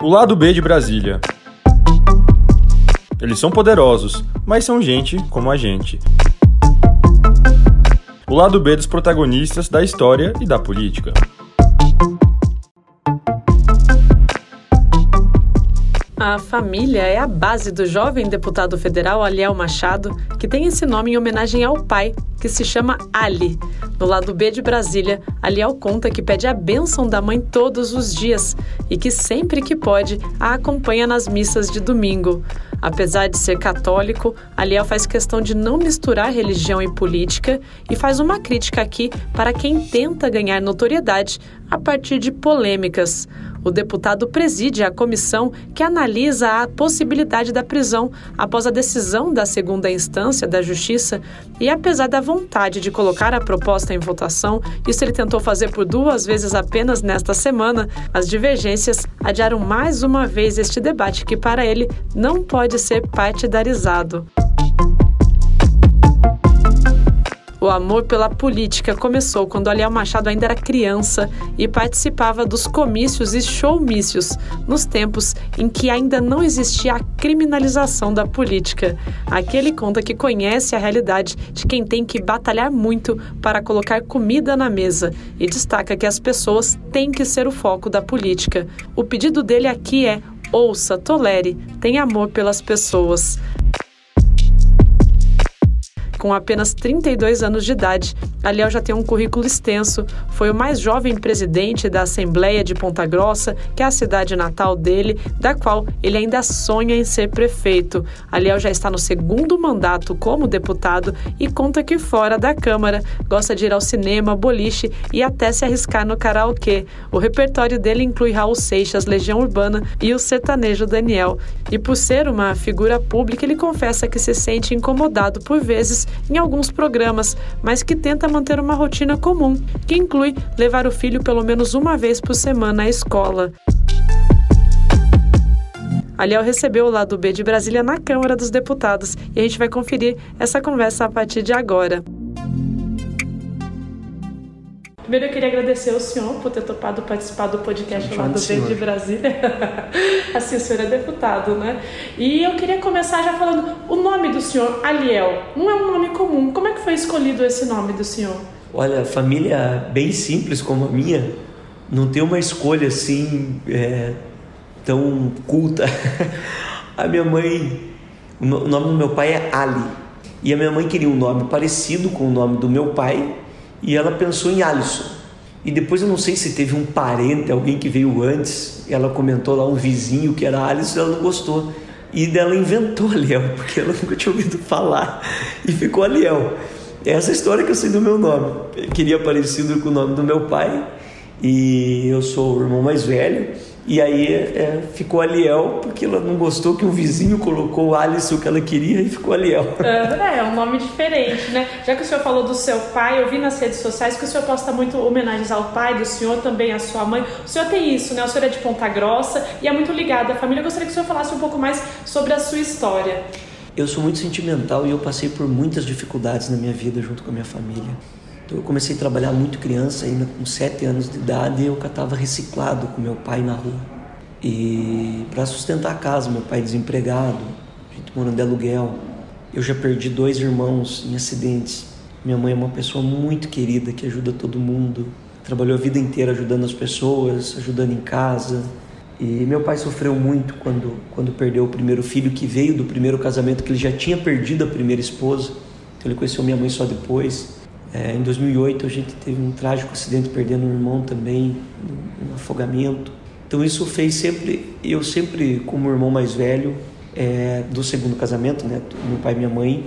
O lado B de Brasília. Eles são poderosos, mas são gente como a gente. O lado B dos protagonistas da história e da política. Família é a base do jovem deputado federal Aliel Machado, que tem esse nome em homenagem ao pai, que se chama Ali. No lado B de Brasília, Aliel conta que pede a bênção da mãe todos os dias e que sempre que pode a acompanha nas missas de domingo. Apesar de ser católico, Aliel faz questão de não misturar religião e política e faz uma crítica aqui para quem tenta ganhar notoriedade a partir de polêmicas. O deputado preside a comissão que analisa a possibilidade da prisão após a decisão da segunda instância da Justiça e, apesar da vontade de colocar a proposta em votação, isso ele tentou fazer por duas vezes apenas nesta semana, as divergências adiaram mais uma vez este debate que, para ele, não pode ser partidarizado. O amor pela política começou quando Aliel Machado ainda era criança e participava dos comícios e showmícios, nos tempos em que ainda não existia a criminalização da política. Aqui ele conta que conhece a realidade de quem tem que batalhar muito para colocar comida na mesa e destaca que as pessoas têm que ser o foco da política. O pedido dele aqui é ouça, tolere, tenha amor pelas pessoas com apenas 32 anos de idade. Aliel já tem um currículo extenso, foi o mais jovem presidente da Assembleia de Ponta Grossa, que é a cidade natal dele, da qual ele ainda sonha em ser prefeito. Aliel já está no segundo mandato como deputado e conta que fora da Câmara gosta de ir ao cinema, boliche e até se arriscar no karaokê. O repertório dele inclui Raul Seixas, Legião Urbana e o sertanejo Daniel. E por ser uma figura pública, ele confessa que se sente incomodado por vezes em alguns programas, mas que tenta manter uma rotina comum, que inclui levar o filho pelo menos uma vez por semana à escola. Aliel recebeu o lado B de Brasília na Câmara dos Deputados e a gente vai conferir essa conversa a partir de agora. Primeiro eu queria agradecer ao senhor por ter topado participar do podcast lá do Verde Brasília. assim, o senhor é deputado, né? E eu queria começar já falando o nome do senhor, Aliel. Não é um nome comum. Como é que foi escolhido esse nome do senhor? Olha, família bem simples como a minha, não tem uma escolha assim é, tão culta. a minha mãe, o nome do meu pai é Ali. E a minha mãe queria um nome parecido com o nome do meu pai, e ela pensou em Alisson. E depois eu não sei se teve um parente, alguém que veio antes, ela comentou lá um vizinho que era Alisson, ela não gostou. E dela inventou Aliel, porque ela nunca tinha ouvido falar e ficou Aliel. Essa é história que eu sei do meu nome. Eu queria parecido com o nome do meu pai e eu sou o irmão mais velho. E aí é, ficou Aliel, porque ela não gostou que o vizinho colocou o Alisson que ela queria e ficou Aliel. É, é um nome diferente, né? Já que o senhor falou do seu pai, eu vi nas redes sociais que o senhor posta muito homenagens ao pai do senhor, também à sua mãe. O senhor tem isso, né? O senhor é de Ponta Grossa e é muito ligado à família. Eu gostaria que o senhor falasse um pouco mais sobre a sua história. Eu sou muito sentimental e eu passei por muitas dificuldades na minha vida junto com a minha família. Então eu comecei a trabalhar muito criança, ainda com sete anos de idade, eu catava reciclado com meu pai na rua. E para sustentar a casa, meu pai desempregado, a gente morando de aluguel. Eu já perdi dois irmãos em acidentes. Minha mãe é uma pessoa muito querida que ajuda todo mundo. Trabalhou a vida inteira ajudando as pessoas, ajudando em casa. E meu pai sofreu muito quando, quando perdeu o primeiro filho, que veio do primeiro casamento, que ele já tinha perdido a primeira esposa. Então ele conheceu minha mãe só depois. É, em 2008 a gente teve um trágico acidente perdendo um irmão também, um afogamento. Então isso fez sempre, eu sempre como irmão mais velho é, do segundo casamento, né, meu pai e minha mãe,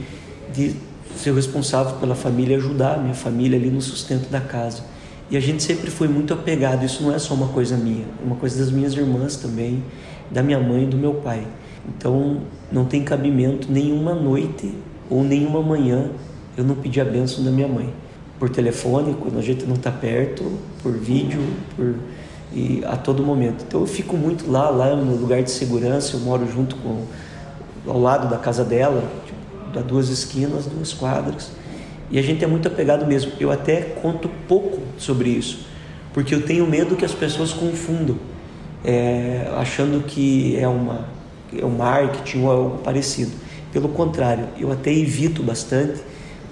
de ser responsável pela família, ajudar a minha família ali no sustento da casa. E a gente sempre foi muito apegado, isso não é só uma coisa minha, é uma coisa das minhas irmãs também, da minha mãe e do meu pai. Então não tem cabimento nenhuma noite ou nenhuma manhã eu não pedi a bênção da minha mãe. Por telefone, quando a gente não está perto, por vídeo, por e a todo momento. Então eu fico muito lá, lá no lugar de segurança, eu moro junto com ao lado da casa dela, tipo, duas esquinas, duas quadras. E a gente é muito apegado mesmo. Eu até conto pouco sobre isso, porque eu tenho medo que as pessoas confundam, é, achando que é uma é um marketing ou algo parecido. Pelo contrário, eu até evito bastante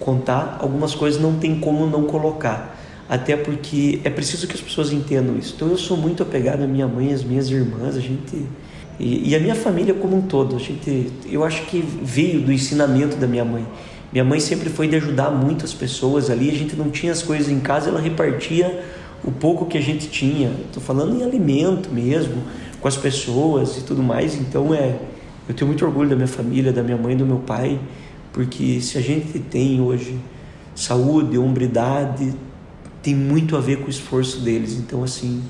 contar algumas coisas não tem como não colocar até porque é preciso que as pessoas entendam isso. Então eu sou muito apegado à minha mãe, às minhas irmãs, a gente e, e, a minha família como um todo. A gente, eu acho que veio do ensinamento da minha mãe. Minha mãe sempre foi de ajudar muitas pessoas ali. A gente não tinha as coisas em casa, ela repartia o pouco que a gente tinha. Estou falando em alimento mesmo, com as pessoas e tudo mais. Então é, eu tenho muito orgulho da minha família, da minha mãe, do meu pai, porque se a gente tem hoje saúde, hombridade, tem muito a ver com o esforço deles. Então assim,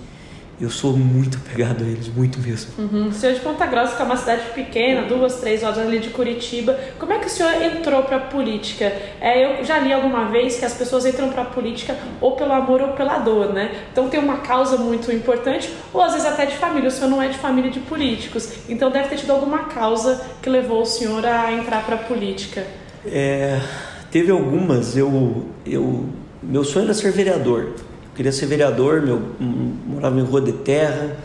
eu sou muito apegado a eles, muito mesmo. Uhum. O senhor de Ponta Grossa, que é uma cidade pequena, duas, três horas ali de Curitiba, como é que o senhor entrou para a política? É, eu já li alguma vez que as pessoas entram para a política ou pelo amor ou pela dor, né? Então tem uma causa muito importante, ou às vezes até de família. O senhor não é de família de políticos, então deve ter tido alguma causa que levou o senhor a entrar para a política. É, teve algumas. Eu, eu, meu sonho era ser vereador queria ser vereador, meu, morava em rua de terra,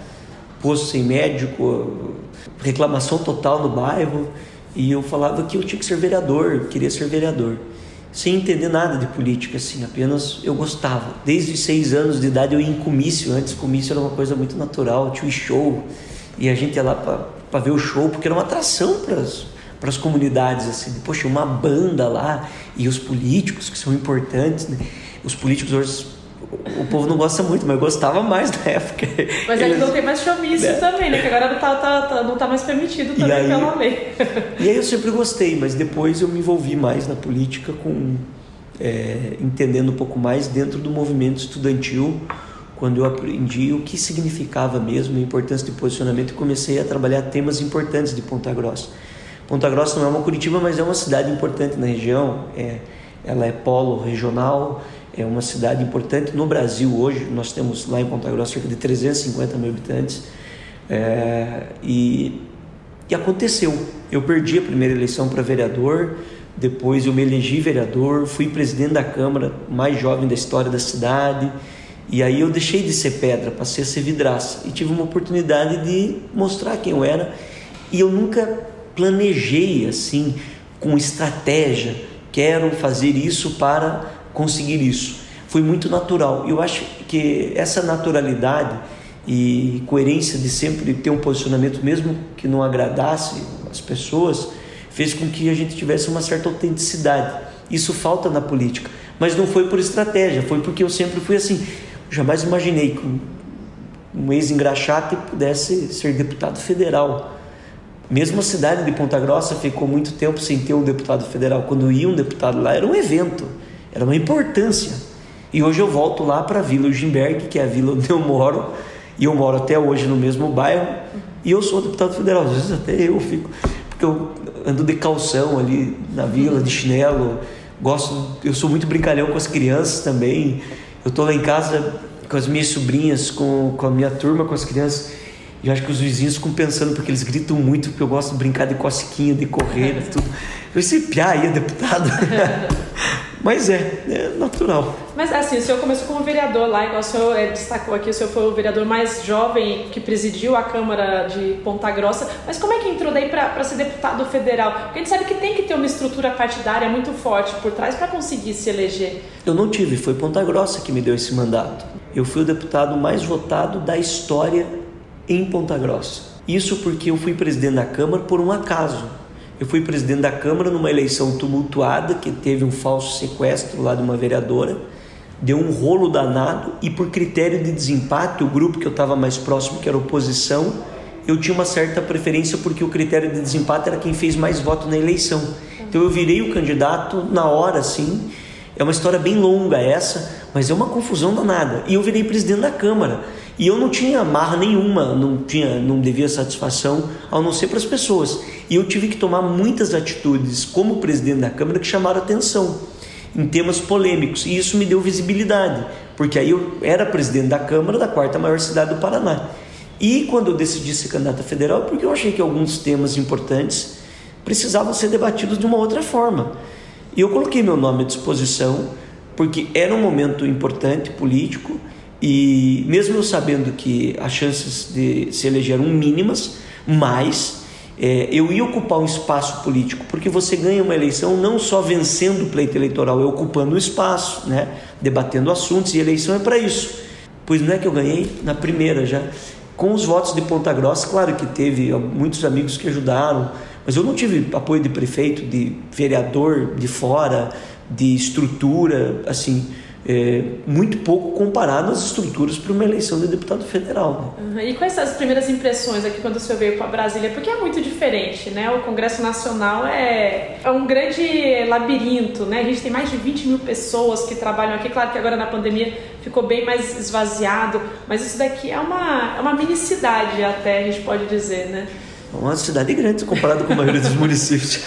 posto sem médico, reclamação total no bairro, e eu falava que eu tinha que ser vereador, queria ser vereador, sem entender nada de política, assim, apenas eu gostava. Desde seis anos de idade eu ia em comício, antes comício era uma coisa muito natural, tinha um show, e a gente ia lá para ver o show, porque era uma atração para para as comunidades assim, poxa, uma banda lá e os políticos que são importantes, né? Os políticos hoje o povo não gosta muito, mas eu gostava mais na época. Mas é que não tem mais chamice é. também, né? Que agora não tá, tá, tá, não tá mais permitido também aí, pela lei. E aí eu sempre gostei, mas depois eu me envolvi mais na política com é, entendendo um pouco mais dentro do movimento estudantil, quando eu aprendi o que significava mesmo a importância de posicionamento e comecei a trabalhar temas importantes de Ponta Grossa. Ponta Grossa não é uma Curitiba, mas é uma cidade importante na região. É, ela é polo regional, é uma cidade importante no Brasil hoje. Nós temos lá em Ponta Grossa cerca de 350 mil habitantes. É, e, e aconteceu. Eu perdi a primeira eleição para vereador, depois eu me elegi vereador, fui presidente da Câmara, mais jovem da história da cidade. E aí eu deixei de ser pedra, passei a ser vidraça. E tive uma oportunidade de mostrar quem eu era. E eu nunca planejei assim, com estratégia, quero fazer isso para conseguir isso. Foi muito natural. Eu acho que essa naturalidade e coerência de sempre ter um posicionamento, mesmo que não agradasse as pessoas, fez com que a gente tivesse uma certa autenticidade. Isso falta na política, mas não foi por estratégia, foi porque eu sempre fui assim. Jamais imaginei que um ex-engraxate pudesse ser deputado federal. Mesmo a cidade de Ponta Grossa ficou muito tempo sem ter um deputado federal. Quando ia um deputado lá, era um evento. Era uma importância. E hoje eu volto lá para a Vila Ugimberg, que é a vila onde eu moro, e eu moro até hoje no mesmo bairro, e eu sou deputado federal. Às vezes até eu fico, porque eu ando de calção ali na vila, de chinelo, gosto, eu sou muito brincalhão com as crianças também. Eu estou lá em casa com as minhas sobrinhas, com, com a minha turma, com as crianças, e eu acho que os vizinhos ficam pensando, porque eles gritam muito, porque eu gosto de brincar de cosquinha, de correr, de tudo. Eu esse piá aí é deputado. Mas é, é natural. Mas assim, o senhor começou como vereador lá, igual o senhor é, destacou aqui, o senhor foi o vereador mais jovem que presidiu a Câmara de Ponta Grossa. Mas como é que entrou daí para ser deputado federal? Porque a gente sabe que tem que ter uma estrutura partidária muito forte por trás para conseguir se eleger. Eu não tive, foi Ponta Grossa que me deu esse mandato. Eu fui o deputado mais votado da história em Ponta Grossa. Isso porque eu fui presidente da Câmara por um acaso. Eu fui presidente da Câmara numa eleição tumultuada que teve um falso sequestro lá de uma vereadora, deu um rolo danado e por critério de desempate, o grupo que eu estava mais próximo, que era oposição, eu tinha uma certa preferência porque o critério de desempate era quem fez mais voto na eleição. Então eu virei o candidato na hora, assim. É uma história bem longa essa, mas é uma confusão danada. E eu virei presidente da Câmara. E eu não tinha marra nenhuma, não tinha, não devia satisfação, ao não ser para as pessoas. E eu tive que tomar muitas atitudes como presidente da Câmara que chamaram atenção em temas polêmicos. E isso me deu visibilidade, porque aí eu era presidente da Câmara da quarta maior cidade do Paraná. E quando eu decidi ser candidato a federal, porque eu achei que alguns temas importantes precisavam ser debatidos de uma outra forma. E eu coloquei meu nome à disposição, porque era um momento importante político E mesmo sabendo que as chances de se eleger eram mínimas, mas é, eu ia ocupar um espaço político, porque você ganha uma eleição não só vencendo o pleito eleitoral, é ocupando o espaço, né? debatendo assuntos, e eleição é para isso. Pois não é que eu ganhei na primeira já. Com os votos de Ponta Grossa, claro que teve muitos amigos que ajudaram, mas eu não tive apoio de prefeito, de vereador de fora, de estrutura, assim é, muito pouco comparado às estruturas para uma eleição de deputado federal. Né? Uhum. E quais são as primeiras impressões aqui quando o senhor veio para Brasília? Porque é muito diferente, né? O Congresso Nacional é, é um grande labirinto, né? A gente tem mais de 20 mil pessoas que trabalham aqui. Claro que agora na pandemia ficou bem mais esvaziado, mas isso daqui é uma, é uma mini cidade até, a gente pode dizer, né? É uma cidade grande comparado com a maioria dos municípios.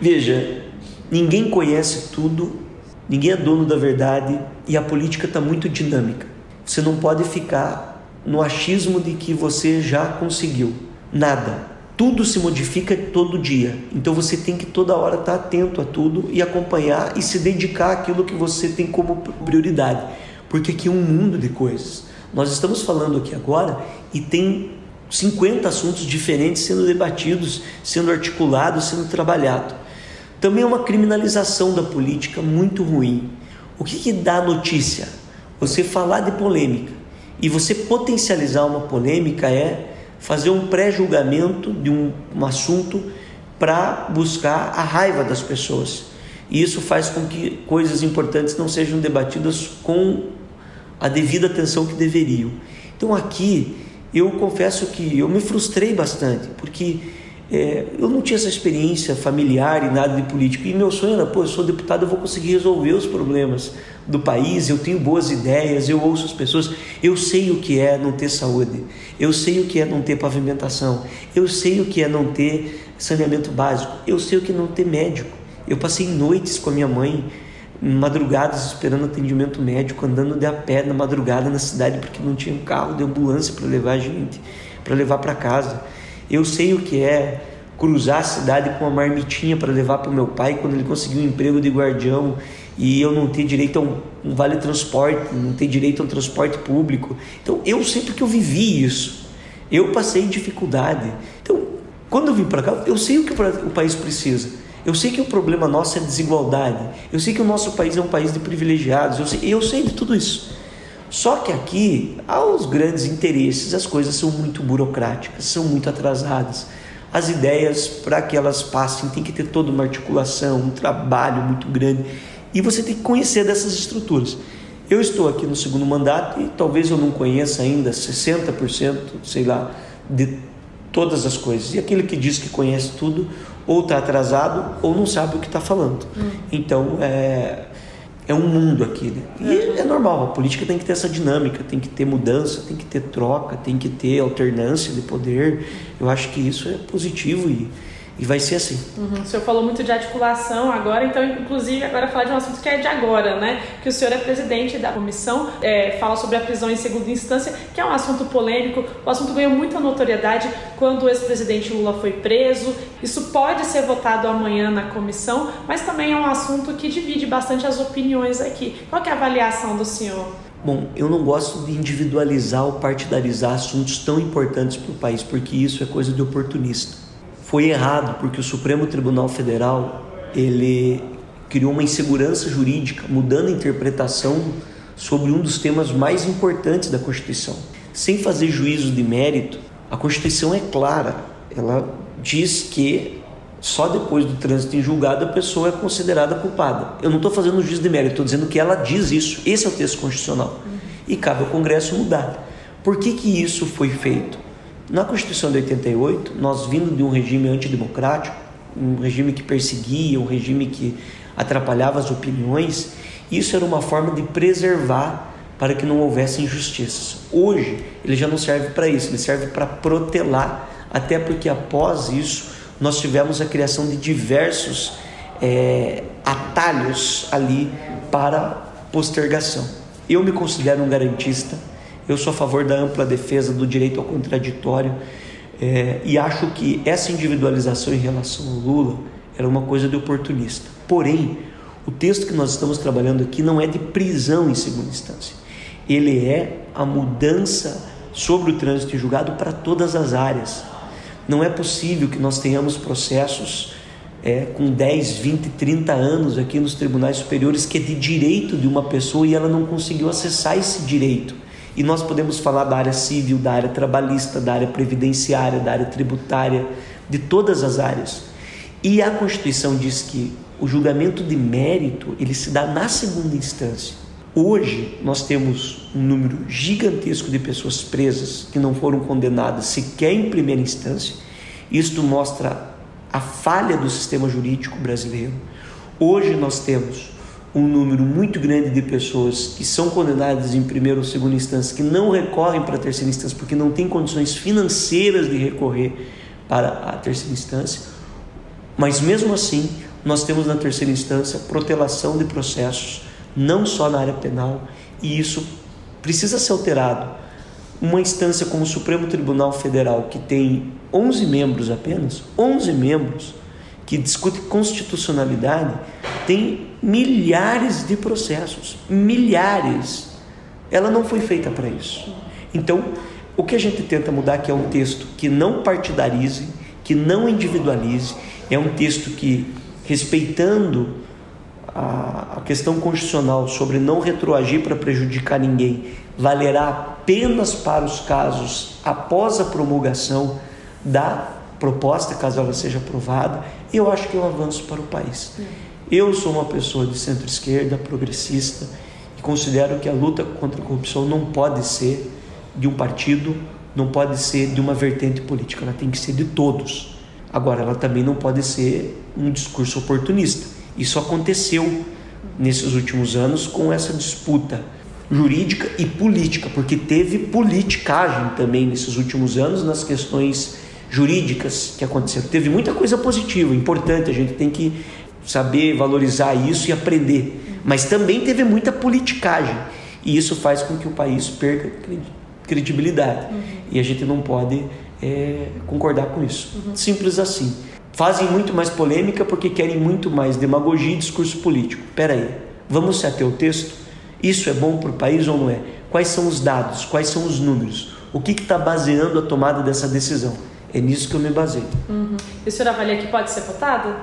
Veja, ninguém conhece tudo Ninguém é dono da verdade e a política está muito dinâmica. Você não pode ficar no achismo de que você já conseguiu. Nada. Tudo se modifica todo dia. Então você tem que toda hora estar tá atento a tudo e acompanhar e se dedicar àquilo que você tem como prioridade. Porque aqui é um mundo de coisas. Nós estamos falando aqui agora e tem 50 assuntos diferentes sendo debatidos, sendo articulados, sendo trabalhados. Também é uma criminalização da política muito ruim. O que, que dá notícia? Você falar de polêmica e você potencializar uma polêmica é fazer um pré-julgamento de um, um assunto para buscar a raiva das pessoas. E isso faz com que coisas importantes não sejam debatidas com a devida atenção que deveriam. Então aqui eu confesso que eu me frustrei bastante, porque é, eu não tinha essa experiência familiar e nada de político. E meu sonho era, pô, eu sou deputado, eu vou conseguir resolver os problemas do país, eu tenho boas ideias, eu ouço as pessoas, eu sei o que é não ter saúde, eu sei o que é não ter pavimentação, eu sei o que é não ter saneamento básico, eu sei o que é não ter médico. Eu passei noites com a minha mãe, madrugadas esperando atendimento médico, andando de a pé na madrugada na cidade porque não tinha um carro de ambulância para levar a gente, para levar para casa. Eu sei o que é cruzar a cidade com uma marmitinha para levar para o meu pai quando ele conseguiu um emprego de guardião e eu não ter direito a um, um vale transporte, não ter direito a um transporte público. Então eu sempre que eu vivi isso, eu passei dificuldade. Então quando eu vim para cá, eu sei o que o país precisa. Eu sei que o problema nosso é desigualdade. Eu sei que o nosso país é um país de privilegiados. Eu sei, eu sei de tudo isso. Só que aqui, aos grandes interesses, as coisas são muito burocráticas, são muito atrasadas. As ideias, para que elas passem, tem que ter toda uma articulação, um trabalho muito grande. E você tem que conhecer dessas estruturas. Eu estou aqui no segundo mandato e talvez eu não conheça ainda 60%, sei lá, de todas as coisas. E aquele que diz que conhece tudo, ou está atrasado, ou não sabe o que está falando. Hum. Então, é, é um mundo aqui. Né? E é normal, a política tem que ter essa dinâmica, tem que ter mudança, tem que ter troca, tem que ter alternância de poder. Eu acho que isso é positivo e e vai ser assim. Uhum. O senhor falou muito de articulação agora, então, inclusive, agora falar de um assunto que é de agora, né? Que o senhor é presidente da comissão, é, fala sobre a prisão em segunda instância, que é um assunto polêmico. O assunto ganhou muita notoriedade quando o ex-presidente Lula foi preso. Isso pode ser votado amanhã na comissão, mas também é um assunto que divide bastante as opiniões aqui. Qual é a avaliação do senhor? Bom, eu não gosto de individualizar ou partidarizar assuntos tão importantes para o país, porque isso é coisa de oportunista foi errado porque o Supremo Tribunal Federal ele criou uma insegurança jurídica, mudando a interpretação sobre um dos temas mais importantes da Constituição. Sem fazer juízo de mérito, a Constituição é clara. Ela diz que só depois do trânsito em julgado a pessoa é considerada culpada. Eu não estou fazendo juízo de mérito, estou dizendo que ela diz isso. Esse é o texto constitucional. E cabe ao Congresso mudar. Por que, que isso foi feito? Na Constituição de 88, nós vindo de um regime antidemocrático, um regime que perseguia, um regime que atrapalhava as opiniões, isso era uma forma de preservar para que não houvesse injustiças. Hoje, ele já não serve para isso, ele serve para protelar, até porque após isso nós tivemos a criação de diversos é, atalhos ali para postergação. Eu me considero um garantista eu sou a favor da ampla defesa do direito ao contraditório é, e acho que essa individualização em relação ao Lula era uma coisa de oportunista. Porém, o texto que nós estamos trabalhando aqui não é de prisão em segunda instância. ele é a mudança sobre o trânsito em julgado para todas as áreas. Não é possível que nós tenhamos processos é, com 10, 20, 30 anos aqui nos tribunais superiores que é de direito de uma pessoa e ela não conseguiu acessar esse direito. E nós podemos falar da área civil, da área trabalhista, da área previdenciária, da área tributária, de todas as áreas. E a Constituição diz que o julgamento de mérito ele se dá na segunda instância. Hoje nós temos um número gigantesco de pessoas presas que não foram condenadas sequer em primeira instância. Isto mostra a falha do sistema jurídico brasileiro. Hoje nós temos um número muito grande de pessoas que são condenadas em primeira ou segunda instância, que não recorrem para a terceira instância porque não têm condições financeiras de recorrer para a terceira instância. Mas mesmo assim, nós temos na terceira instância protelação de processos, não só na área penal, e isso precisa ser alterado. Uma instância como o Supremo Tribunal Federal, que tem 11 membros apenas, 11 membros, que discute constitucionalidade, tem milhares de processos, milhares. Ela não foi feita para isso. Então, o que a gente tenta mudar aqui é um texto que não partidarize, que não individualize, é um texto que, respeitando a, a questão constitucional sobre não retroagir para prejudicar ninguém, valerá apenas para os casos após a promulgação da proposta, caso ela seja aprovada, eu acho que é um avanço para o país. Eu sou uma pessoa de centro-esquerda, progressista, e considero que a luta contra a corrupção não pode ser de um partido, não pode ser de uma vertente política, ela tem que ser de todos. Agora, ela também não pode ser um discurso oportunista. Isso aconteceu nesses últimos anos com essa disputa jurídica e política, porque teve politicagem também nesses últimos anos nas questões jurídicas que aconteceram. Teve muita coisa positiva, importante, a gente tem que saber valorizar isso e aprender. Mas também teve muita politicagem, e isso faz com que o país perca credibilidade. Uhum. E a gente não pode é, concordar com isso. Uhum. Simples assim. Fazem muito mais polêmica porque querem muito mais demagogia e discurso político. Espera aí, vamos se ater ao texto? Isso é bom para o país ou não é? Quais são os dados? Quais são os números? O que está baseando a tomada dessa decisão? É nisso que eu me baseio. Uhum. E o senhor avalia que pode ser votada?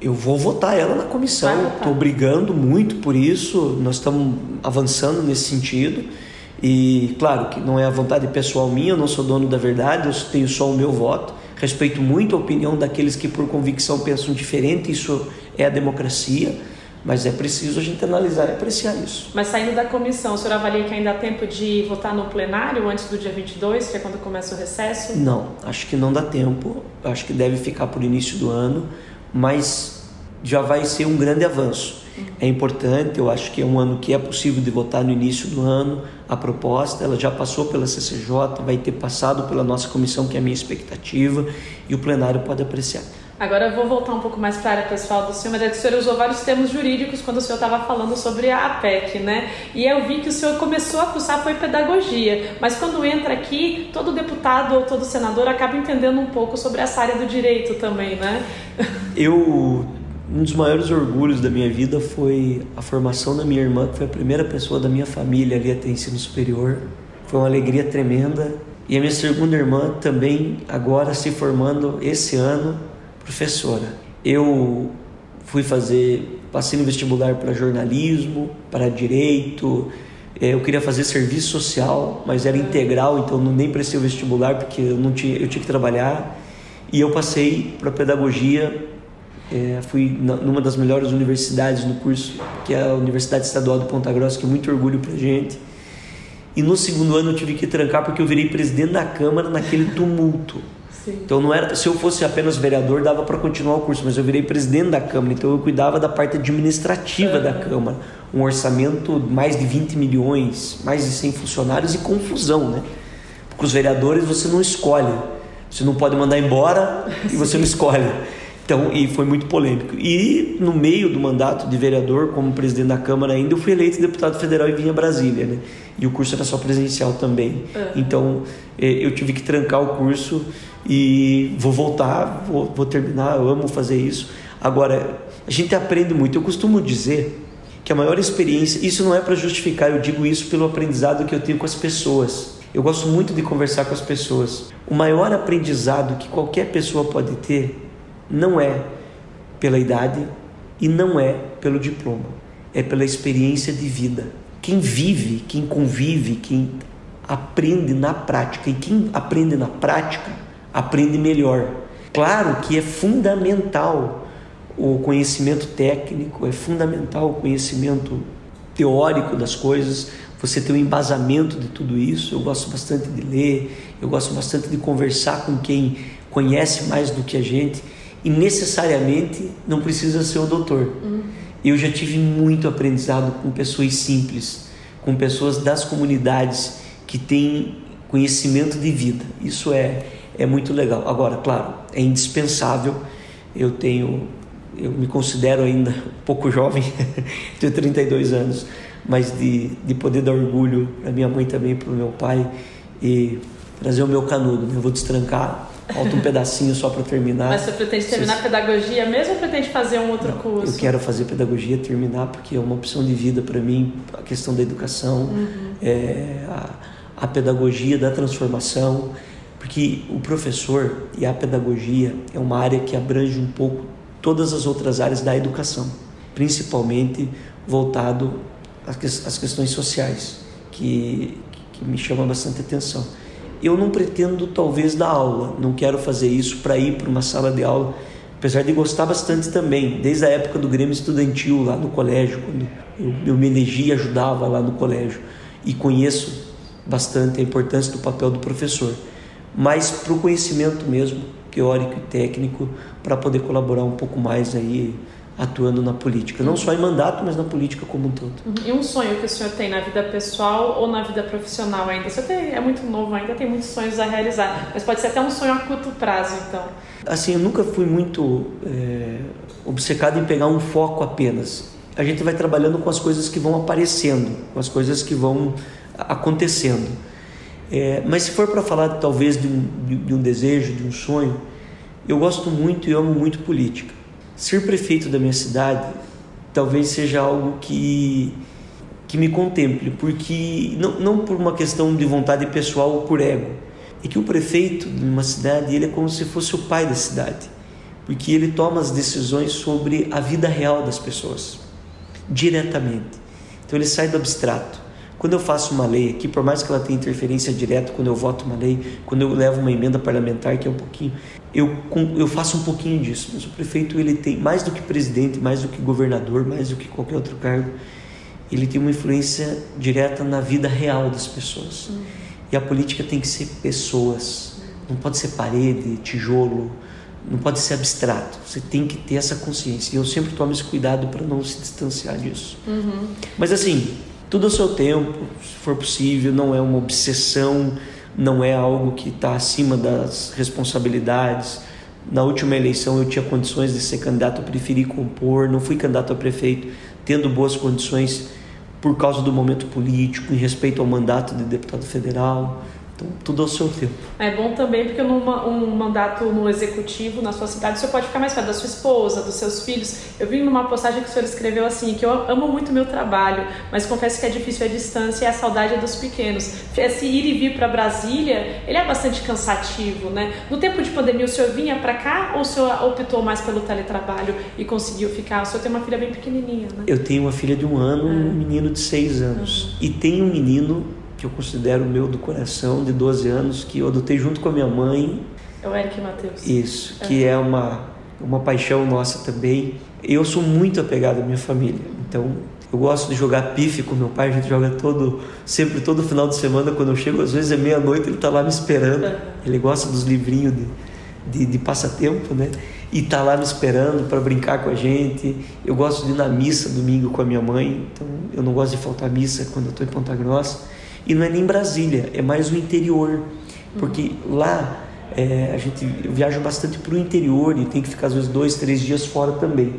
Eu vou votar ela na comissão. Estou brigando muito por isso. Nós estamos avançando nesse sentido. E claro que não é a vontade pessoal minha, eu não sou dono da verdade, eu tenho só o meu voto. Respeito muito a opinião daqueles que por convicção pensam diferente, isso é a democracia, mas é preciso a gente analisar e apreciar isso. Mas saindo da comissão, o senhor avalia que ainda há tempo de votar no plenário antes do dia 22, que é quando começa o recesso? Não, acho que não dá tempo, acho que deve ficar por início do ano, mas já vai ser um grande avanço é importante, eu acho que é um ano que é possível de votar no início do ano. A proposta, ela já passou pela CCJ, vai ter passado pela nossa comissão, que é a minha expectativa, e o plenário pode apreciar. Agora eu vou voltar um pouco mais para a área pessoal do senhor, mas é que o senhor usou vários termos jurídicos quando o senhor estava falando sobre a APEC, né? E eu vi que o senhor começou a cursar foi pedagogia, mas quando entra aqui, todo deputado ou todo senador acaba entendendo um pouco sobre essa área do direito também, né? Eu um dos maiores orgulhos da minha vida foi a formação da minha irmã, que foi a primeira pessoa da minha família ali a ter ensino superior. Foi uma alegria tremenda. E a minha segunda irmã também, agora se formando esse ano, professora. Eu fui fazer, passei no vestibular para jornalismo, para direito. Eh, eu queria fazer serviço social, mas era integral, então não nem prestei o vestibular porque eu não tinha, eu tinha que trabalhar. E eu passei para pedagogia é, fui numa das melhores universidades no curso, que é a Universidade Estadual de Ponta Grossa, que é muito orgulho pra gente. E no segundo ano eu tive que trancar porque eu virei presidente da Câmara naquele tumulto. Sim. Então não era, se eu fosse apenas vereador dava para continuar o curso, mas eu virei presidente da Câmara, então eu cuidava da parte administrativa da Câmara, um orçamento mais de 20 milhões, mais de 100 funcionários e confusão, né? Porque os vereadores você não escolhe, você não pode mandar embora e você não escolhe. Então, e foi muito polêmico. E no meio do mandato de vereador, como presidente da Câmara ainda, eu fui eleito deputado federal e vinha a Brasília, né? E o curso era só presencial também. Uhum. Então, eh, eu tive que trancar o curso e vou voltar, vou, vou terminar, eu amo fazer isso. Agora, a gente aprende muito. Eu costumo dizer que a maior experiência, isso não é para justificar, eu digo isso pelo aprendizado que eu tenho com as pessoas. Eu gosto muito de conversar com as pessoas. O maior aprendizado que qualquer pessoa pode ter não é pela idade e não é pelo diploma, é pela experiência de vida. Quem vive, quem convive, quem aprende na prática, e quem aprende na prática aprende melhor. Claro que é fundamental o conhecimento técnico, é fundamental o conhecimento teórico das coisas, você ter um embasamento de tudo isso. Eu gosto bastante de ler, eu gosto bastante de conversar com quem conhece mais do que a gente e necessariamente não precisa ser o doutor. Uhum. Eu já tive muito aprendizado com pessoas simples, com pessoas das comunidades que têm conhecimento de vida. Isso é é muito legal. Agora, claro, é indispensável. Eu tenho eu me considero ainda um pouco jovem, tenho 32 anos, mas de, de poder dar orgulho para minha mãe também, para o meu pai e trazer o meu canudo. Né? Eu vou destrancar, falta um pedacinho só para terminar. Mas você pretende terminar Vocês... pedagogia mesmo ou pretende fazer um outro Não, curso? Eu quero fazer pedagogia, terminar, porque é uma opção de vida para mim, a questão da educação, uhum. é, a, a pedagogia da transformação, porque o professor e a pedagogia é uma área que abrange um pouco todas as outras áreas da educação, principalmente voltado às questões sociais, que, que me chama bastante atenção. Eu não pretendo, talvez, dar aula, não quero fazer isso para ir para uma sala de aula, apesar de gostar bastante também, desde a época do Grêmio Estudantil lá no colégio, quando eu, eu me elegi e ajudava lá no colégio, e conheço bastante a importância do papel do professor, mas para o conhecimento mesmo, teórico e técnico para poder colaborar um pouco mais aí atuando na política, não só em mandato, mas na política como um todo. Uhum. E um sonho que o senhor tem na vida pessoal ou na vida profissional ainda? Senhor tem, é muito novo ainda, tem muitos sonhos a realizar, mas pode ser até um sonho a curto prazo, então. Assim, eu nunca fui muito é, obcecado em pegar um foco apenas. A gente vai trabalhando com as coisas que vão aparecendo, com as coisas que vão acontecendo. É, mas se for para falar talvez de um, de um desejo, de um sonho, eu gosto muito e amo muito política. Ser prefeito da minha cidade talvez seja algo que, que me contemple, porque não, não por uma questão de vontade pessoal ou por ego, é que o prefeito de uma cidade ele é como se fosse o pai da cidade, porque ele toma as decisões sobre a vida real das pessoas, diretamente. Então ele sai do abstrato. Quando eu faço uma lei aqui, por mais que ela tenha interferência direta, quando eu voto uma lei, quando eu levo uma emenda parlamentar, que é um pouquinho, eu, eu faço um pouquinho disso. Mas o prefeito, ele tem, mais do que presidente, mais do que governador, mais do que qualquer outro cargo, ele tem uma influência direta na vida real das pessoas. Uhum. E a política tem que ser pessoas, não pode ser parede, tijolo, não pode ser abstrato. Você tem que ter essa consciência. E eu sempre tomo esse cuidado para não se distanciar disso. Uhum. Mas assim, tudo ao seu tempo, se for possível, não é uma obsessão, não é algo que está acima das responsabilidades. Na última eleição eu tinha condições de ser candidato, eu preferi compor, não fui candidato a prefeito, tendo boas condições por causa do momento político, em respeito ao mandato de deputado federal. Então, tudo ao seu tempo. É bom também porque numa, um mandato no executivo, na sua cidade, você pode ficar mais perto da sua esposa, dos seus filhos. Eu vi numa postagem que o senhor escreveu assim, que eu amo muito meu trabalho, mas confesso que é difícil a distância e a saudade dos pequenos. Esse ir e vir para Brasília, ele é bastante cansativo, né? No tempo de pandemia, o senhor vinha para cá ou o senhor optou mais pelo teletrabalho e conseguiu ficar? O senhor tem uma filha bem pequenininha, né? Eu tenho uma filha de um ano, um menino de seis anos. Uhum. E tenho um menino que eu considero meu do coração, de 12 anos, que eu adotei junto com a minha mãe. É o Eric Matheus. Isso, que é, é uma, uma paixão nossa também. Eu sou muito apegado à minha família, então eu gosto de jogar pife com meu pai, a gente joga todo, sempre todo final de semana, quando eu chego, às vezes é meia-noite, ele está lá me esperando. É. Ele gosta dos livrinhos de, de, de passatempo, né? E tá lá me esperando para brincar com a gente. Eu gosto de ir na missa domingo com a minha mãe, então eu não gosto de faltar missa quando eu estou em Ponta Grossa. E não é nem Brasília, é mais o interior, porque lá é, a gente viaja bastante para o interior e tem que ficar às vezes dois, três dias fora também.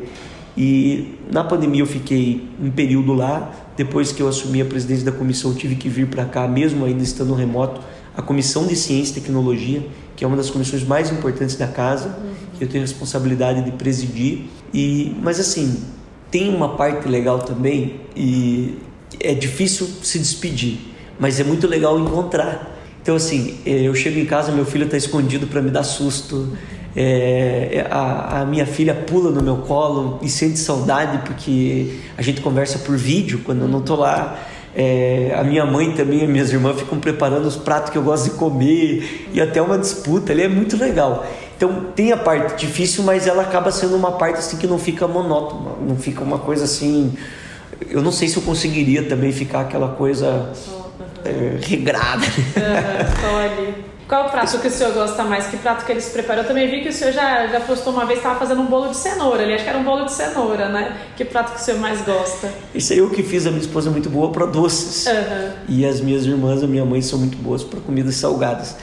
E na pandemia eu fiquei um período lá. Depois que eu assumi a presidência da comissão, tive que vir para cá, mesmo ainda estando remoto, a comissão de ciência e tecnologia, que é uma das comissões mais importantes da casa, que eu tenho a responsabilidade de presidir. E, mas assim, tem uma parte legal também e é difícil se despedir, mas é muito legal encontrar. Então assim, eu chego em casa, meu filho está escondido para me dar susto. É, a, a, minha filha pula no meu colo e sente saudade porque a gente conversa por vídeo quando eu não estou lá. É, a minha mãe também, as minhas irmãs ficam preparando os pratos que eu gosto de comer e até uma disputa ali é muito legal. Então tem a parte difícil, mas ela acaba sendo uma parte assim que não fica monótona, não fica uma coisa assim. Eu não sei se eu conseguiria também ficar aquela coisa regrada. Uhum. Qual o prato que o senhor gosta mais? Que prato que eles preparam? Eu também vi que o senhor já, já postou uma vez, estava fazendo um bolo de cenoura ali. Acho que era um bolo de cenoura, né? Que prato que o senhor mais gosta? Isso eu que fiz. A minha esposa é muito boa para doces. Uhum. E as minhas irmãs, a minha mãe, são muito boas para comidas salgadas.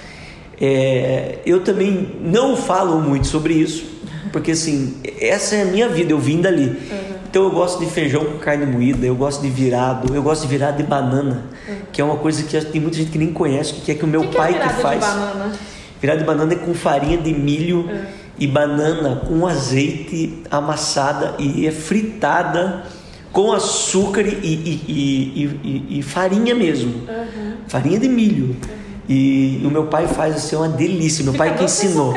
É, eu também não falo muito sobre isso, porque assim, essa é a minha vida, eu vim dali. Uhum. Então eu gosto de feijão com carne moída, eu gosto de virado, eu gosto de virado de banana, uhum. que é uma coisa que tem muita gente que nem conhece, que é que o meu que pai que, é que faz. De banana? Virado de banana é com farinha de milho uhum. e banana com azeite amassada e é fritada com açúcar e, e, e, e farinha mesmo. Farinha de milho. E, o meu pai faz assim uma delícia. Meu fica pai que ensinou.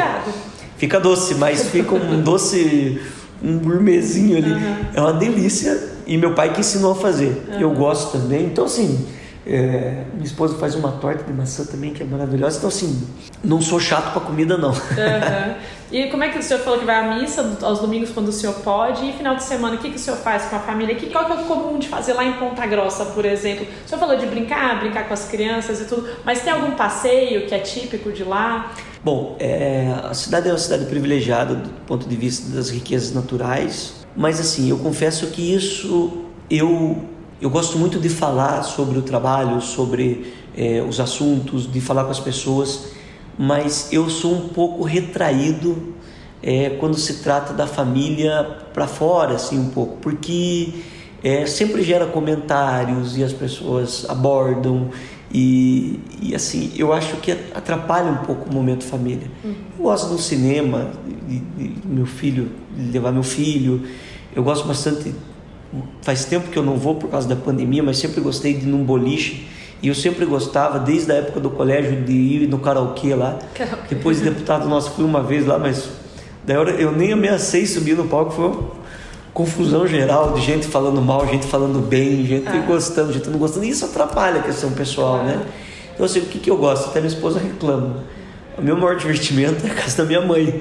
Fica doce, mas fica um doce, um gourmetzinho ali. Uhum. É uma delícia. E meu pai que ensinou a fazer. Uhum. Eu gosto também. Então, assim, é, minha esposa faz uma torta de maçã também que é maravilhosa. Então, assim, não sou chato para comida, não. Uhum. E como é que o senhor falou que vai à missa aos domingos quando o senhor pode? E final de semana, o que, que o senhor faz com a família? Que, qual que é o comum de fazer lá em Ponta Grossa, por exemplo? O senhor falou de brincar, brincar com as crianças e tudo, mas tem algum passeio que é típico de lá? Bom, é, a cidade é uma cidade privilegiada do ponto de vista das riquezas naturais, mas assim, eu confesso que isso eu, eu gosto muito de falar sobre o trabalho, sobre é, os assuntos, de falar com as pessoas mas eu sou um pouco retraído é, quando se trata da família para fora, assim, um pouco, porque é, sempre gera comentários e as pessoas abordam e, e assim, eu acho que atrapalha um pouco o momento família. Uhum. Eu gosto do cinema, de, de, meu filho, de levar meu filho, eu gosto bastante, faz tempo que eu não vou por causa da pandemia, mas sempre gostei de ir num boliche e eu sempre gostava, desde a época do colégio, de ir no karaokê lá. Karaokê. Depois de deputado nosso, fui uma vez lá, mas daí eu nem ameacei subir no palco, foi confusão geral de gente falando mal, gente falando bem, gente ah. gostando, gente não gostando. E isso atrapalha a questão pessoal, né? Então, assim, o que, que eu gosto? Até minha esposa reclama. O meu maior divertimento é a casa da minha mãe.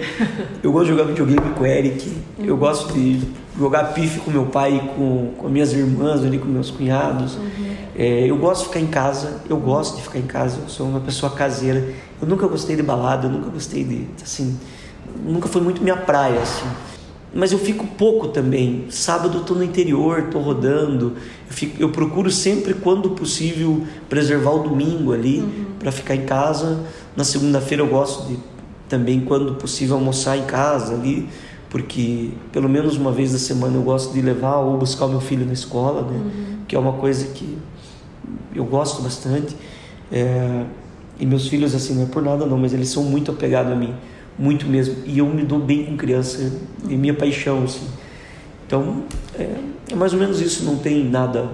Eu gosto de jogar videogame com o Eric, eu uhum. gosto de jogar pife com meu pai com, com minhas irmãs, ali com meus cunhados. Uhum. É, eu gosto de ficar em casa, eu gosto de ficar em casa, eu sou uma pessoa caseira. Eu nunca gostei de balada, eu nunca gostei de, assim, nunca foi muito minha praia, assim. Mas eu fico pouco também. Sábado eu tô no interior, tô rodando. Eu, fico, eu procuro sempre, quando possível, preservar o domingo ali uhum. para ficar em casa. Na segunda-feira eu gosto de também, quando possível, almoçar em casa ali porque pelo menos uma vez da semana eu gosto de levar ou buscar o meu filho na escola, né? Uhum. Que é uma coisa que eu gosto bastante. É, e meus filhos, assim, não é por nada não, mas eles são muito apegados a mim, muito mesmo. E eu me dou bem com criança, é minha paixão, assim. Então, é, é mais ou menos isso, não tem nada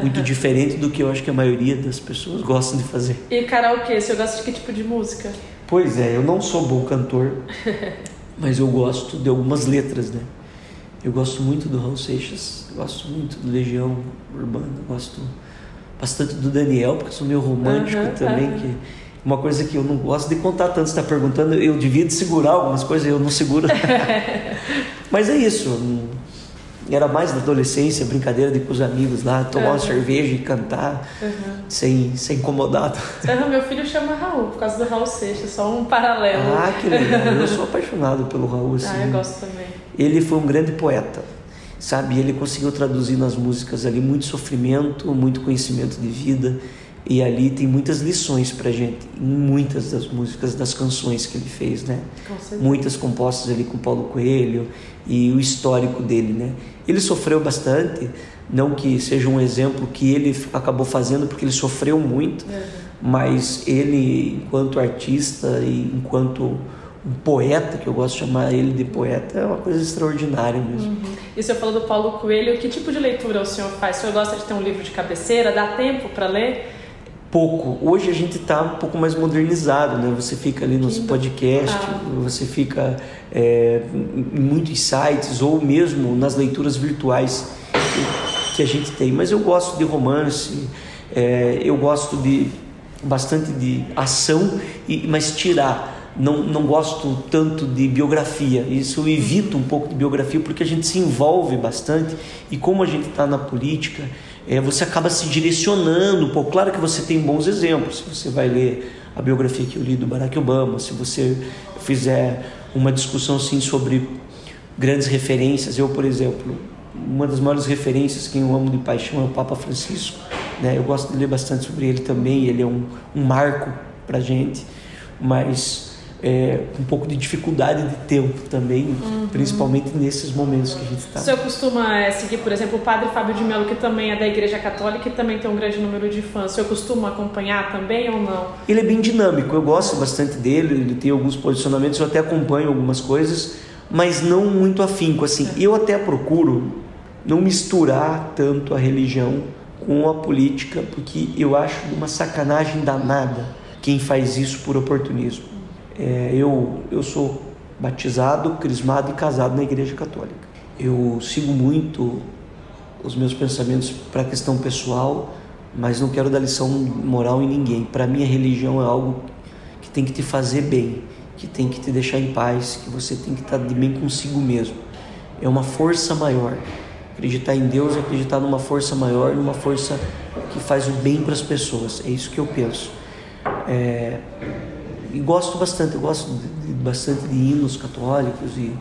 muito uhum. diferente do que eu acho que a maioria das pessoas gostam de fazer. E karaokê, você gosta de que tipo de música? Pois é, eu não sou bom cantor, mas eu gosto de algumas letras, né? Eu gosto muito do Raul Seixas, gosto muito do Legião Urbana, gosto bastante do Daniel, porque sou meio romântico uhum, também, uhum. que uma coisa que eu não gosto de contar tanto, está perguntando, eu devia de segurar algumas coisas, eu não seguro. Mas é isso, era mais na adolescência, brincadeira de com os amigos lá, tomar uhum. uma cerveja e cantar uhum. sem ser incomodado. Uhum, meu filho chama Raul, por causa do Raul Seixas, só um paralelo. Ah, que legal. Eu sou apaixonado pelo Raul. Assim. Ah, eu gosto também. Ele foi um grande poeta, sabe? Ele conseguiu traduzir nas músicas ali muito sofrimento, muito conhecimento de vida. E ali tem muitas lições pra gente, em muitas das músicas, das canções que ele fez, né? Muitas compostas ali com Paulo Coelho e o histórico dele, né? Ele sofreu bastante, não que seja um exemplo que ele acabou fazendo porque ele sofreu muito, uhum. mas ele, enquanto artista e enquanto um poeta, que eu gosto de chamar ele de poeta, é uma coisa extraordinária mesmo. Uhum. E você falou do Paulo Coelho, que tipo de leitura o senhor faz? O senhor gosta de ter um livro de cabeceira? Dá tempo para ler? Pouco. Hoje a gente está um pouco mais modernizado, né? Você fica ali nos podcasts, ah. você fica é, em muitos sites ou mesmo nas leituras virtuais que, que a gente tem. Mas eu gosto de romance, é, eu gosto de bastante de ação, e, mas tirar não, não gosto tanto de biografia. Isso eu evito um pouco de biografia porque a gente se envolve bastante e como a gente está na política, é, você acaba se direcionando. Claro que você tem bons exemplos. Se você vai ler a biografia que eu li do Barack Obama, se você fizer uma discussão assim sobre grandes referências, eu, por exemplo, uma das maiores referências que eu amo de paixão é o Papa Francisco. Né? Eu gosto de ler bastante sobre ele também. Ele é um, um marco para gente, mas é, um pouco de dificuldade de tempo também, uhum. principalmente nesses momentos que a gente está. O senhor costuma é, seguir, por exemplo, o padre Fábio de Mello, que também é da Igreja Católica e também tem um grande número de fãs. O senhor costuma acompanhar também ou não? Ele é bem dinâmico, eu gosto bastante dele, ele tem alguns posicionamentos, eu até acompanho algumas coisas, mas não muito afinco. Assim, é. eu até procuro não misturar tanto a religião com a política, porque eu acho uma sacanagem danada quem faz isso por oportunismo. É, eu, eu sou batizado, crismado e casado na Igreja Católica. Eu sigo muito os meus pensamentos para a questão pessoal, mas não quero dar lição moral em ninguém. Para mim, a religião é algo que tem que te fazer bem, que tem que te deixar em paz, que você tem que estar de bem consigo mesmo. É uma força maior. Acreditar em Deus é acreditar numa força maior, numa força que faz o bem para as pessoas. É isso que eu penso. É, e gosto bastante, eu gosto de, de, bastante de hinos católicos e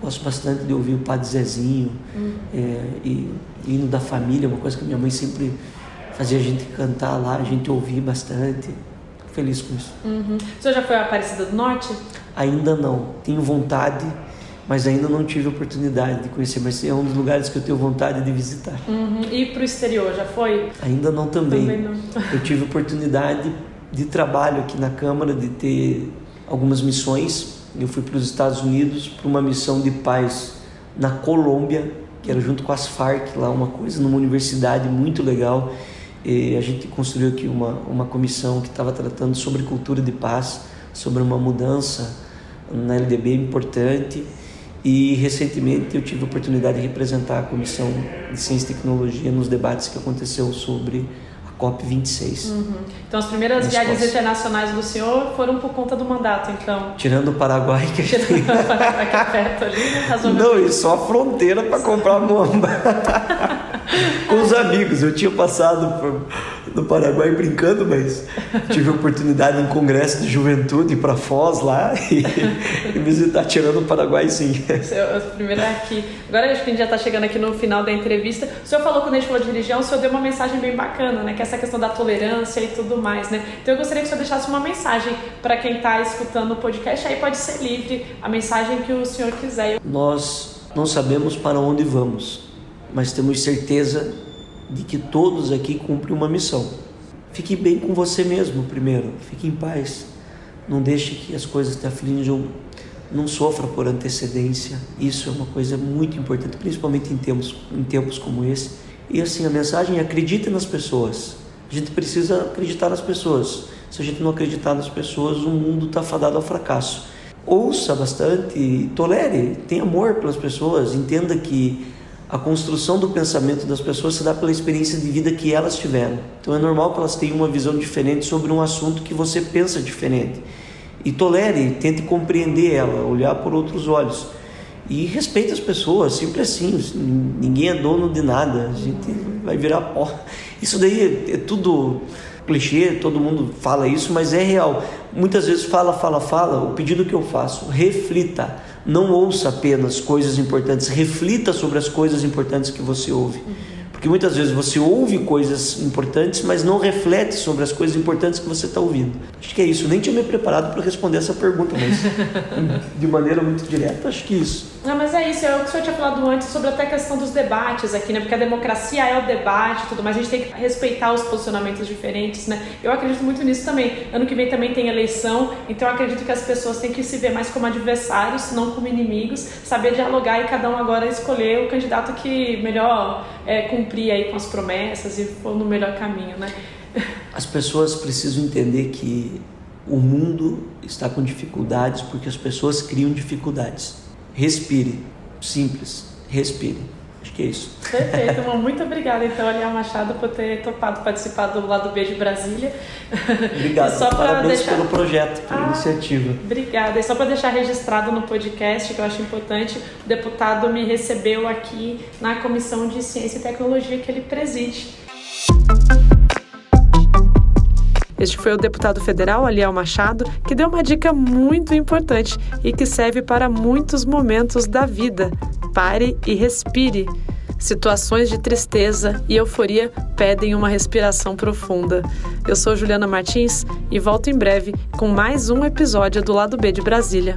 gosto bastante de ouvir o Padre Zezinho uhum. é, e hino da família, uma coisa que minha mãe sempre fazia a gente cantar lá, a gente ouvir bastante. Fico feliz com isso. Uhum. O senhor já foi a Aparecida do Norte? Ainda não. Tenho vontade, mas ainda não tive oportunidade de conhecer. Mas é um dos lugares que eu tenho vontade de visitar. Uhum. E para o exterior, já foi? Ainda não também. também não. eu tive oportunidade de trabalho aqui na Câmara, de ter algumas missões. Eu fui para os Estados Unidos para uma missão de paz na Colômbia, que era junto com as Farc, lá uma coisa, numa universidade muito legal. E a gente construiu aqui uma, uma comissão que estava tratando sobre cultura de paz, sobre uma mudança na LDB importante. E recentemente eu tive a oportunidade de representar a Comissão de Ciência e Tecnologia nos debates que aconteceu sobre COP26. Uhum. Então, as primeiras viagens internacionais do senhor foram por conta do mandato, então? Tirando o Paraguai, que Tirando o Paraguai, que é perto ali, né? Não, e só a fronteira para comprar mamba. Com os amigos. Eu tinha passado por no Paraguai brincando, mas tive oportunidade em congresso de juventude para Foz lá e, e visitar tirando o Paraguai sim. Primeiro é aqui. Agora acho que a gente já está chegando aqui no final da entrevista. O senhor falou quando a gente falou de religião, o senhor deu uma mensagem bem bacana, né? Que é essa questão da tolerância e tudo mais, né? Então eu gostaria que o senhor deixasse uma mensagem para quem está escutando o podcast. Aí pode ser livre a mensagem que o senhor quiser. Nós não sabemos para onde vamos, mas temos certeza de que todos aqui cumprem uma missão. Fique bem com você mesmo primeiro, fique em paz. Não deixe que as coisas te aflijam, não sofra por antecedência. Isso é uma coisa muito importante, principalmente em tempos, em tempos como esse. E assim, a mensagem é acredite nas pessoas. A gente precisa acreditar nas pessoas. Se a gente não acreditar nas pessoas, o mundo está fadado ao fracasso. Ouça bastante, tolere, tenha amor pelas pessoas, entenda que a construção do pensamento das pessoas se dá pela experiência de vida que elas tiveram. Então é normal que elas tenham uma visão diferente sobre um assunto que você pensa diferente. E tolere, tente compreender ela, olhar por outros olhos. E respeite as pessoas, sempre assim. Ninguém é dono de nada, a gente vai virar pó. Isso daí é, é tudo clichê, todo mundo fala isso, mas é real. Muitas vezes fala, fala, fala. O pedido que eu faço, reflita não ouça apenas coisas importantes, reflita sobre as coisas importantes que você ouve. Porque muitas vezes você ouve coisas importantes, mas não reflete sobre as coisas importantes que você está ouvindo. Acho que é isso. Nem tinha me preparado para responder essa pergunta, mas de maneira muito direta, acho que é isso. Não, mas é isso, é o que o senhor tinha falado antes sobre até a questão dos debates aqui, né? Porque a democracia é o debate e tudo, mas a gente tem que respeitar os posicionamentos diferentes, né? Eu acredito muito nisso também. Ano que vem também tem eleição, então eu acredito que as pessoas têm que se ver mais como adversários, não como inimigos, saber dialogar e cada um agora escolher o candidato que melhor é, cumprir aí com as promessas e for no melhor caminho, né? As pessoas precisam entender que o mundo está com dificuldades porque as pessoas criam dificuldades. Respire, simples, respire. Acho que é isso. Perfeito, irmão. Muito obrigada, então, Aliel Machado, por ter topado participar do Lado B de Brasília. Obrigado. Só Parabéns deixar... pelo projeto, pela ah, iniciativa. Obrigada. E só para deixar registrado no podcast, que eu acho importante, o deputado me recebeu aqui na Comissão de Ciência e Tecnologia que ele preside. Este foi o deputado federal Aliel Machado, que deu uma dica muito importante e que serve para muitos momentos da vida. Pare e respire. Situações de tristeza e euforia pedem uma respiração profunda. Eu sou Juliana Martins e volto em breve com mais um episódio do Lado B de Brasília.